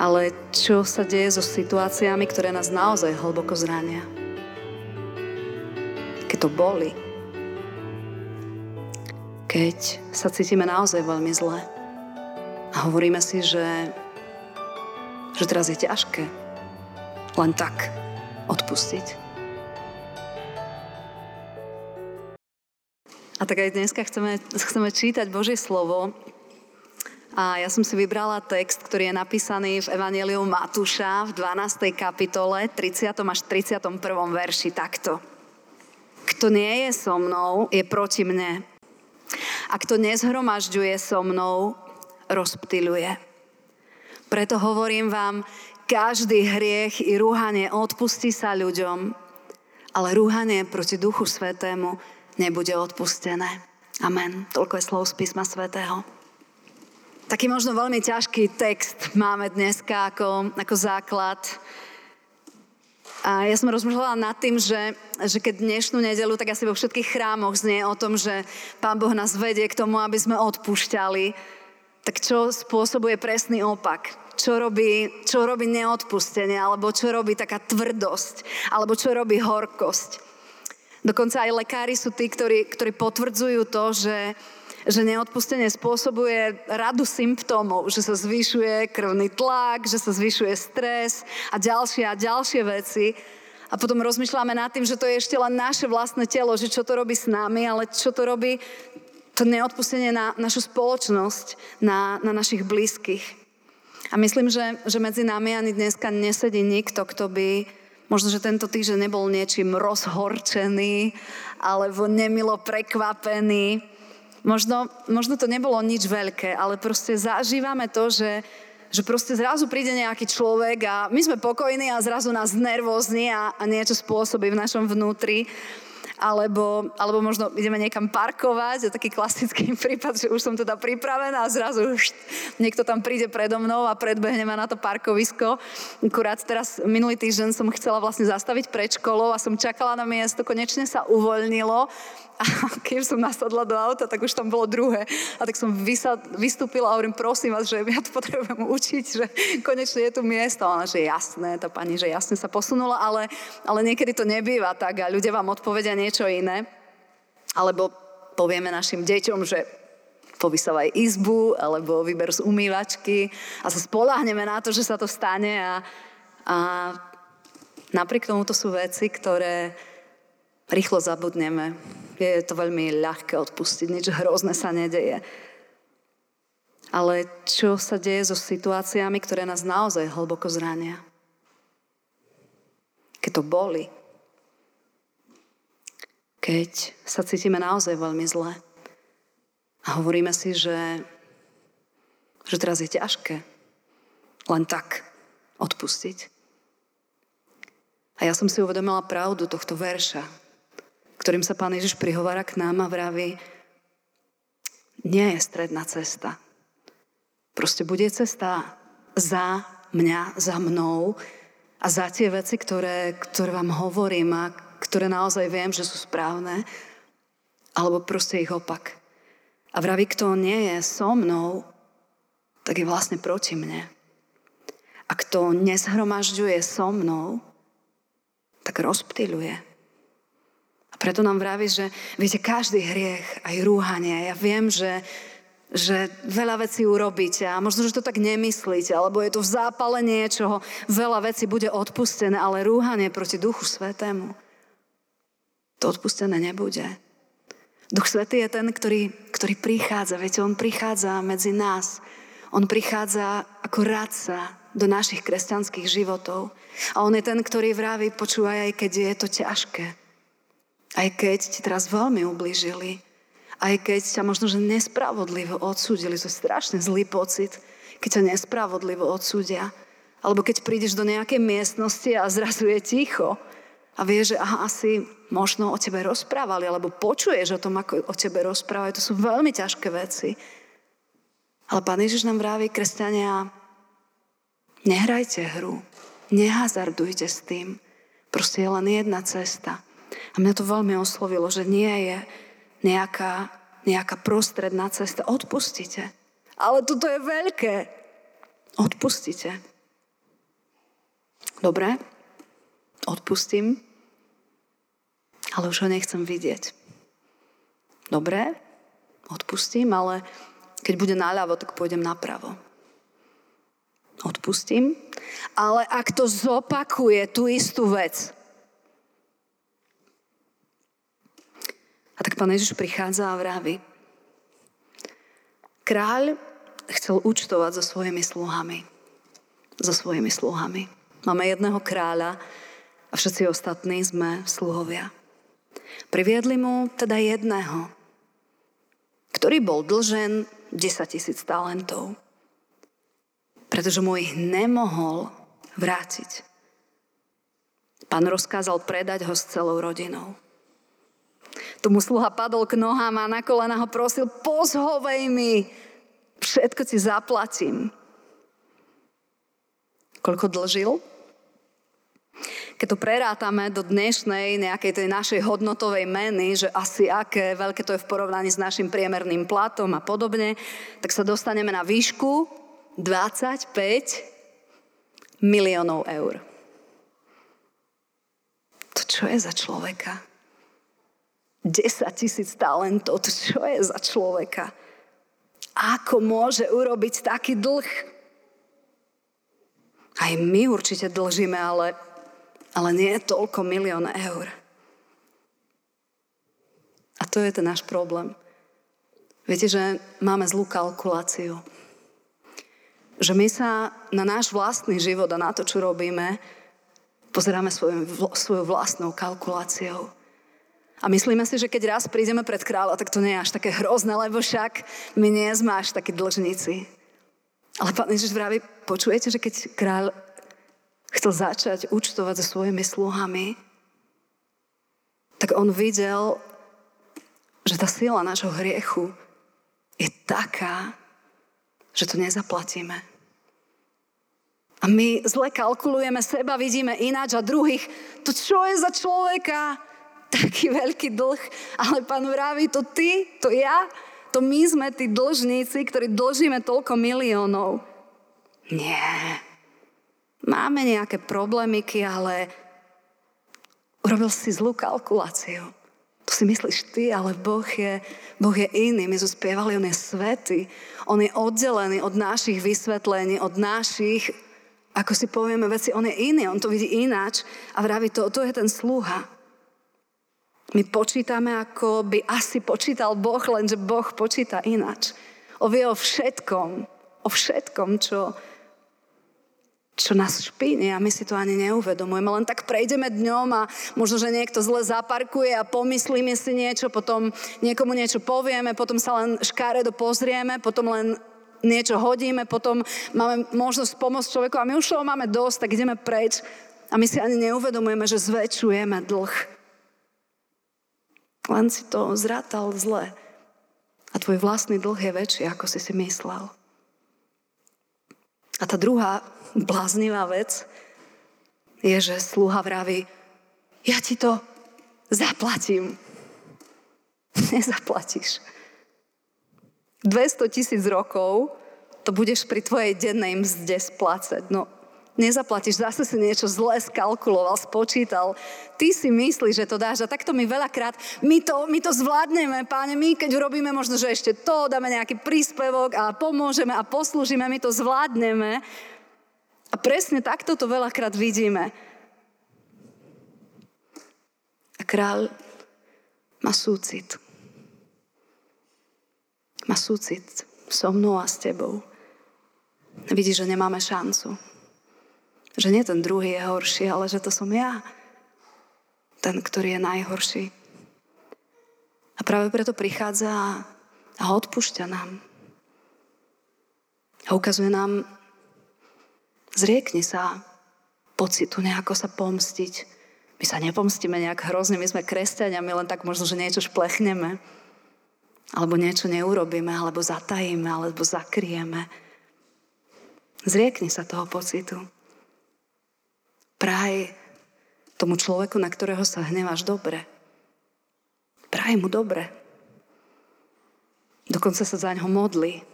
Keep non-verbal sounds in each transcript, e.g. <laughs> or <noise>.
Ale čo sa deje so situáciami, ktoré nás naozaj hlboko zrania? Keď to boli. Keď sa cítime naozaj veľmi zle. A hovoríme si, že, že teraz je ťažké len tak odpustiť. A tak aj dneska chceme, chceme čítať Božie slovo a ja som si vybrala text, ktorý je napísaný v Evangeliu Matúša v 12. kapitole, 30. až 31. verši takto. Kto nie je so mnou, je proti mne. A kto nezhromažďuje so mnou, rozptiluje. Preto hovorím vám, každý hriech i rúhanie odpustí sa ľuďom, ale rúhanie proti Duchu Svetému nebude odpustené. Amen. Toľko je slov z písma Svetého. Taký možno veľmi ťažký text máme dneska ako, ako základ. A ja som rozmýšľala nad tým, že, že keď dnešnú nedelu, tak asi vo všetkých chrámoch znie o tom, že Pán Boh nás vedie k tomu, aby sme odpúšťali, tak čo spôsobuje presný opak? Čo robí, čo robí neodpustenie, alebo čo robí taká tvrdosť, alebo čo robí horkosť. Dokonca aj lekári sú tí, ktorí, ktorí potvrdzujú to, že, že neodpustenie spôsobuje radu symptómov, že sa zvyšuje krvný tlak, že sa zvyšuje stres a ďalšie a ďalšie veci. A potom rozmýšľame nad tým, že to je ešte len naše vlastné telo, že čo to robí s nami, ale čo to robí to neodpustenie na našu spoločnosť, na, na našich blízkych. A myslím, že, že medzi nami ani dneska nesedí nikto, kto by možno, že tento týždeň nebol niečím rozhorčený alebo nemilo prekvapený Možno, možno to nebolo nič veľké, ale proste zažívame to, že, že proste zrazu príde nejaký človek a my sme pokojní a zrazu nás nervózni a, a niečo spôsobí v našom vnútri alebo, alebo možno ideme niekam parkovať, je taký klasický <laughs> prípad, že už som teda pripravená a zrazu št, niekto tam príde predo mnou a predbehne ma na to parkovisko. Akurát teraz minulý týždeň som chcela vlastne zastaviť pred školou a som čakala na miesto, konečne sa uvoľnilo a keď som nasadla do auta, tak už tam bolo druhé. A tak som vystúpila a hovorím, prosím vás, že ja to potrebujem učiť, že konečne je tu miesto. A ona, že jasné, tá pani, že jasne sa posunula, ale, ale niekedy to nebýva tak a ľudia vám odpovedia niečo iné. Alebo povieme našim deťom, že povysávaj izbu alebo vyber z umývačky a sa spoláhneme na to, že sa to stane a, a napriek tomu to sú veci, ktoré rýchlo zabudneme je to veľmi ľahké odpustiť, nič hrozné sa nedeje. Ale čo sa deje so situáciami, ktoré nás naozaj hlboko zrania? Keď to boli. Keď sa cítime naozaj veľmi zle. A hovoríme si, že, že teraz je ťažké len tak odpustiť. A ja som si uvedomila pravdu tohto verša, ktorým sa Pán Ježiš prihovára k nám a vraví, nie je stredná cesta. Proste bude cesta za mňa, za mnou a za tie veci, ktoré, ktoré vám hovorím a ktoré naozaj viem, že sú správne, alebo proste ich opak. A vraví, kto nie je so mnou, tak je vlastne proti mne. A kto nezhromažďuje so mnou, tak rozptýľuje. Preto nám vraví, že viete, každý hriech, aj rúhanie, ja viem, že, že veľa vecí urobíte a možno, že to tak nemyslíte, alebo je to v zápale niečoho, veľa vecí bude odpustené, ale rúhanie proti Duchu Svetému, to odpustené nebude. Duch Svetý je ten, ktorý, ktorý prichádza, viete, on prichádza medzi nás. On prichádza ako radca do našich kresťanských životov. A on je ten, ktorý vraví, počúvaj, aj keď je to ťažké. Aj keď ti teraz veľmi ubližili, aj keď ťa možno, že nespravodlivo odsúdili, to je strašne zlý pocit, keď ťa nespravodlivo odsúdia. Alebo keď prídeš do nejakej miestnosti a zrazu je ticho a vieš, že aha, asi možno o tebe rozprávali, alebo počuješ o tom, ako o tebe rozprávajú. To sú veľmi ťažké veci. Ale Pán Ježiš nám vraví, kresťania, nehrajte hru, nehazardujte s tým. Proste je len jedna cesta. A mňa to veľmi oslovilo, že nie je nejaká, nejaká prostredná cesta. Odpustite. Ale toto je veľké. Odpustite. Dobre, odpustím, ale už ho nechcem vidieť. Dobre, odpustím, ale keď bude naľavo, tak pôjdem napravo. Odpustím, ale ak to zopakuje tú istú vec, a tak pán Ježiš prichádza a vraví, kráľ chcel účtovať so svojimi sluhami. So svojimi sluhami. Máme jedného kráľa a všetci ostatní sme sluhovia. Priviedli mu teda jedného, ktorý bol dlžen 10 tisíc talentov, pretože mu ich nemohol vrátiť. Pán rozkázal predať ho s celou rodinou. Tomu sluha padol k nohám a na kolena ho prosil, pozhovej mi, všetko ti zaplatím. Koľko dlžil? Keď to prerátame do dnešnej nejakej tej našej hodnotovej meny, že asi aké veľké to je v porovnaní s našim priemerným platom a podobne, tak sa dostaneme na výšku 25 miliónov eur. To čo je za človeka? 10 tisíc talentov, to čo je za človeka? Ako môže urobiť taký dlh? Aj my určite dlžíme, ale ale nie je toľko milión eur. A to je ten náš problém. Viete, že máme zlú kalkuláciu. Že my sa na náš vlastný život a na to, čo robíme, pozeráme svojou, svojou vlastnou kalkuláciou. A myslíme si, že keď raz prídeme pred kráľa, tak to nie je až také hrozné, lebo však my nie sme až takí dlžníci. Ale pán Ježiš vraví, počujete, že keď kráľ chcel začať účtovať so svojimi sluhami, tak on videl, že tá sila nášho hriechu je taká, že to nezaplatíme. A my zle kalkulujeme seba, vidíme ináč a druhých. To čo je za človeka? Taký veľký dlh. Ale pán vraví, to ty, to ja, to my sme tí dlžníci, ktorí dlžíme toľko miliónov. Nie. Máme nejaké problémiky, ale urobil si zlú kalkuláciu. To si myslíš ty, ale Boh je, boh je iný. My sme spievali, On je svetý. On je oddelený od našich vysvetlení, od našich, ako si povieme veci, On je iný, On to vidí ináč a vraví to, to je ten sluha. My počítame, ako by asi počítal Boh, lenže Boh počíta ináč. On vie o všetkom, o všetkom, čo, čo nás špíne a my si to ani neuvedomujeme. Len tak prejdeme dňom a možno, že niekto zle zaparkuje a pomyslíme si niečo, potom niekomu niečo povieme, potom sa len škáredo pozrieme, potom len niečo hodíme, potom máme možnosť pomôcť človeku a my už toho máme dosť, tak ideme preč a my si ani neuvedomujeme, že zväčšujeme dlh. Len si to zrátal zle. A tvoj vlastný dlh je väčší, ako si si myslel. A tá druhá bláznivá vec je, že sluha vraví, ja ti to zaplatím. <laughs> Nezaplatíš. 200 tisíc rokov to budeš pri tvojej dennej mzde splácať. No, nezaplatíš, zase si niečo zle skalkuloval, spočítal. Ty si myslíš, že to dáš a takto my veľakrát, my to, my to zvládneme, páne, my keď urobíme možno, že ešte to, dáme nejaký príspevok a pomôžeme a poslúžime, my to zvládneme a presne takto to veľakrát vidíme. A kráľ má súcit. Má súcit so mnou a s tebou. Vidí, že nemáme šancu. Že nie ten druhý je horší, ale že to som ja. Ten, ktorý je najhorší. A práve preto prichádza a odpúšťa nám. A ukazuje nám Zriekni sa pocitu nejako sa pomstiť. My sa nepomstíme nejak hrozne, my sme kresťania, my len tak možno, že niečo šplechneme. Alebo niečo neurobíme, alebo zatajíme, alebo zakrieme. Zriekni sa toho pocitu. Praj tomu človeku, na ktorého sa hneváš dobre. Praj mu dobre. Dokonca sa za ňo modli. <laughs>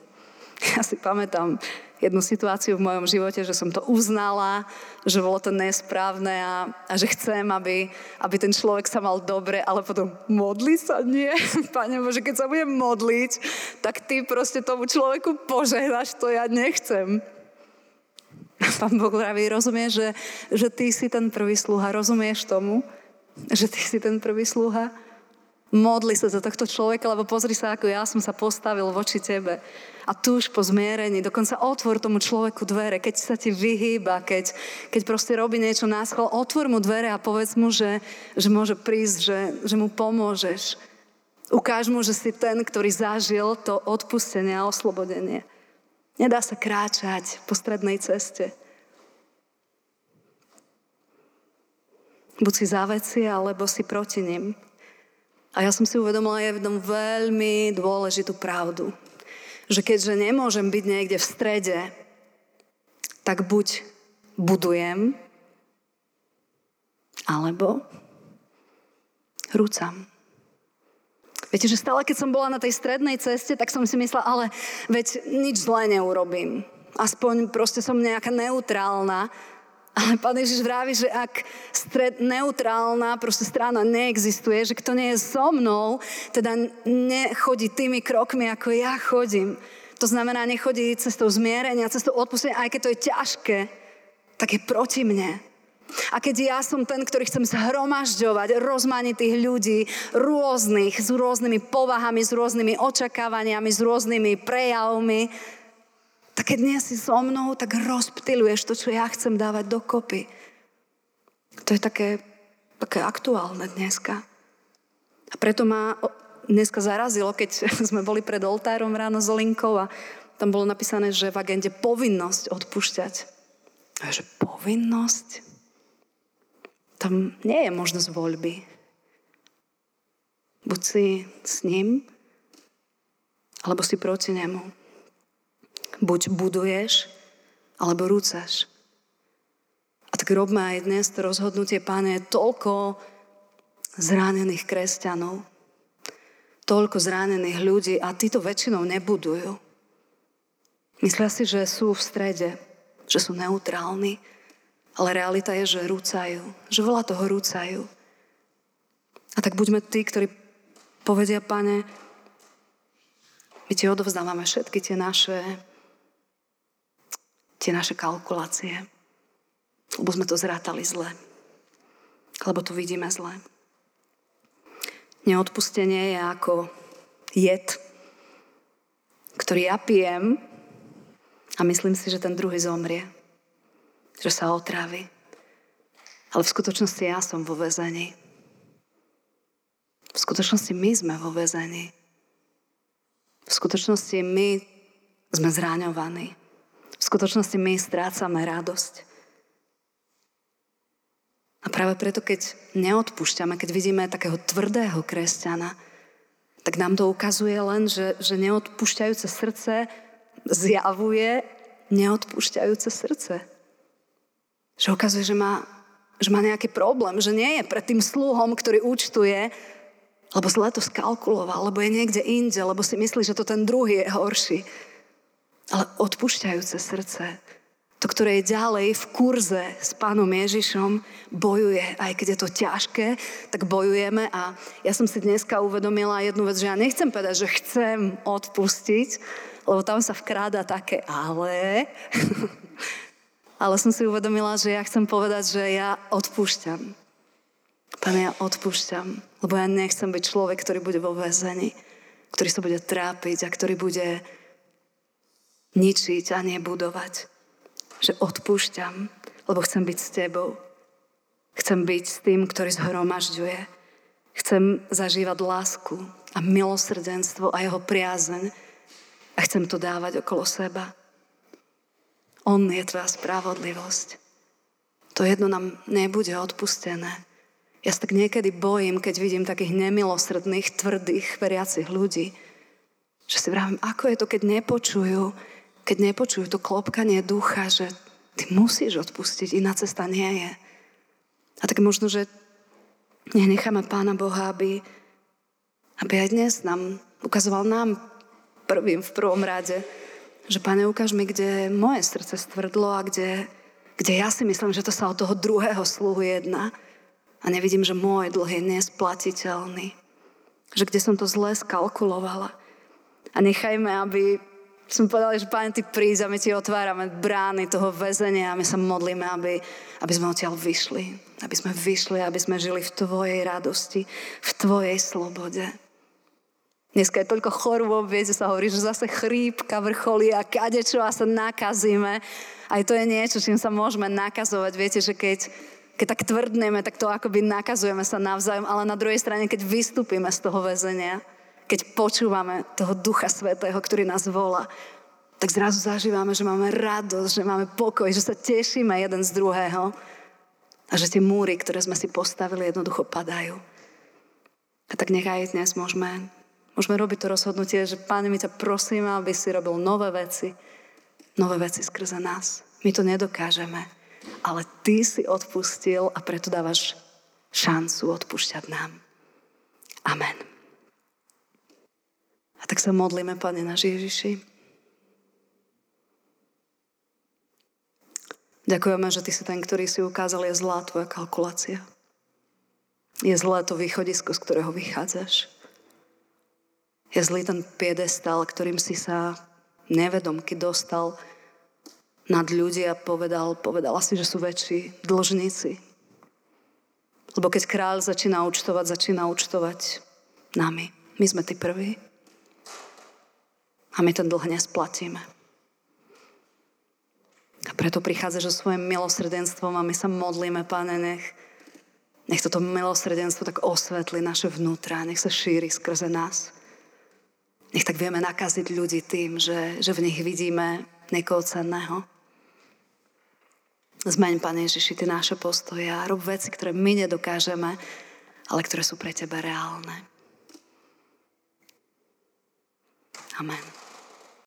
Ja si pamätám jednu situáciu v mojom živote, že som to uznala, že bolo to nesprávne a, a že chcem, aby, aby ten človek sa mal dobre, ale potom modli sa nie. <laughs> Pane Bože, keď sa budem modliť, tak ty proste tomu človeku požehnaš, to ja nechcem. Pán Boh vraví, rozumieš, že, že ty si ten prvý sluha, rozumieš tomu, že ty si ten prvý sluha? Modli sa za tohto človeka, lebo pozri sa, ako ja som sa postavil voči tebe. A tu už po zmierení, dokonca otvor tomu človeku dvere, keď sa ti vyhýba, keď, keď proste robí niečo náschval, otvor mu dvere a povedz mu, že, že môže prísť, že, že mu pomôžeš. Ukáž mu, že si ten, ktorý zažil to odpustenie a oslobodenie. Nedá sa kráčať po strednej ceste. Buď si za veci, alebo si proti nim. A ja som si uvedomila jednu veľmi dôležitú pravdu. Že keďže nemôžem byť niekde v strede, tak buď budujem, alebo rúcam. Viete, že stále, keď som bola na tej strednej ceste, tak som si myslela, ale veď nič zlé neurobím. Aspoň proste som nejaká neutrálna ale Pán Ježiš vraví, že ak stred, neutrálna proste strana neexistuje, že kto nie je so mnou, teda nechodí tými krokmi, ako ja chodím. To znamená, nechodí cestou zmierenia, cestou odpustenia, aj keď to je ťažké, tak je proti mne. A keď ja som ten, ktorý chcem zhromažďovať rozmanitých ľudí, rôznych, s rôznymi povahami, s rôznymi očakávaniami, s rôznymi prejavmi, tak keď nie si so mnou, tak rozptiluješ to, čo ja chcem dávať dokopy. To je také, také aktuálne dneska. A preto ma dneska zarazilo, keď <laughs> sme boli pred oltárom ráno s Olinkou a tam bolo napísané, že v agende povinnosť odpúšťať. A že povinnosť? Tam nie je možnosť voľby. Buď si s ním, alebo si proti nemu. Buď buduješ, alebo rúcaš. A tak robme aj dnes to rozhodnutie, páne, toľko zranených kresťanov, toľko zranených ľudí a títo väčšinou nebudujú. Myslia si, že sú v strede, že sú neutrálni, ale realita je, že rúcajú, že veľa toho rúcajú. A tak buďme tí, ktorí povedia, pane, my ti odovzdávame všetky tie naše tie naše kalkulácie. Lebo sme to zrátali zle. Lebo to vidíme zle. Neodpustenie je ako jed, ktorý ja pijem a myslím si, že ten druhý zomrie. Že sa otrávi. Ale v skutočnosti ja som vo väzení. V skutočnosti my sme vo väzení. V skutočnosti my sme zráňovaní. V skutočnosti my strácame radosť. A práve preto, keď neodpúšťame, keď vidíme takého tvrdého kresťana, tak nám to ukazuje len, že, že neodpúšťajúce srdce zjavuje neodpúšťajúce srdce. Že ukazuje, že má, že má nejaký problém, že nie je pred tým sluhom, ktorý účtuje, lebo zle to skalkuloval, lebo je niekde inde, lebo si myslí, že to ten druhý je horší ale odpúšťajúce srdce, to, ktoré je ďalej v kurze s pánom Ježišom, bojuje. Aj keď je to ťažké, tak bojujeme. A ja som si dneska uvedomila jednu vec, že ja nechcem povedať, že chcem odpustiť, lebo tam sa vkráda také ale. <laughs> ale som si uvedomila, že ja chcem povedať, že ja odpúšťam. Pane, ja odpúšťam, lebo ja nechcem byť človek, ktorý bude vo väzení, ktorý sa bude trápiť a ktorý bude ničiť a nebudovať. Že odpúšťam, lebo chcem byť s tebou. Chcem byť s tým, ktorý zhromažďuje. Chcem zažívať lásku a milosrdenstvo a jeho priazeň a chcem to dávať okolo seba. On je tvoja spravodlivosť. To jedno nám nebude odpustené. Ja sa tak niekedy bojím, keď vidím takých nemilosrdných, tvrdých, veriacich ľudí, že si vravím, ako je to, keď nepočujú, keď nepočujú to klopkanie ducha, že ty musíš odpustiť, iná cesta nie je. A tak možno, že nenecháme Pána Boha, aby, aby aj dnes nám ukazoval nám prvým v prvom rade, Že, pane, ukáž mi, kde moje srdce stvrdlo a kde, kde ja si myslím, že to sa od toho druhého sluhu jedná. A nevidím, že môj dlh je nesplatiteľný. Že kde som to zle skalkulovala. A nechajme, aby sme povedali, že Pane, Ty príď a my Ti otvárame brány toho väzenia a my sa modlíme, aby, aby sme odtiaľ vyšli. Aby sme vyšli, aby sme žili v Tvojej radosti, v Tvojej slobode. Dneska je toľko chorôb, viete, sa hovorí, že zase chrípka vrcholí a kadečo a sa nakazíme. Aj to je niečo, čím sa môžeme nakazovať. Viete, že keď, keď tak tvrdneme, tak to akoby nakazujeme sa navzájom, ale na druhej strane, keď vystúpime z toho väzenia, keď počúvame toho Ducha Svetého, ktorý nás volá, tak zrazu zažívame, že máme radosť, že máme pokoj, že sa tešíme jeden z druhého a že tie múry, ktoré sme si postavili, jednoducho padajú. A tak nechaj dnes môžeme, môžeme robiť to rozhodnutie, že Pane, my ťa prosíme, aby si robil nové veci, nové veci skrze nás. My to nedokážeme, ale Ty si odpustil a preto dávaš šancu odpúšťať nám. Amen. Sa modlíme, Pane náš Ježiši. Ďakujeme, že Ty si ten, ktorý si ukázal, je zlá Tvoja kalkulácia. Je zlé to východisko, z ktorého vychádzaš. Je zlý ten piedestal, ktorým si sa nevedomky dostal nad ľudí a povedal, povedala si, že sú väčší dlžníci. Lebo keď kráľ začína účtovať, začína účtovať nami. My sme tí prví. A my ten dlh nesplatíme. A preto prichádzaš so svojim milosrdenstvom a my sa modlíme, Pane, nech, nech toto milosrdenstvo tak osvetli naše vnútra, nech sa šíri skrze nás. Nech tak vieme nakaziť ľudí tým, že, že v nich vidíme niekoho cenného. Zmeň, Pane Ježiši, ty naše postoje a rob veci, ktoré my nedokážeme, ale ktoré sú pre Teba reálne. Amen.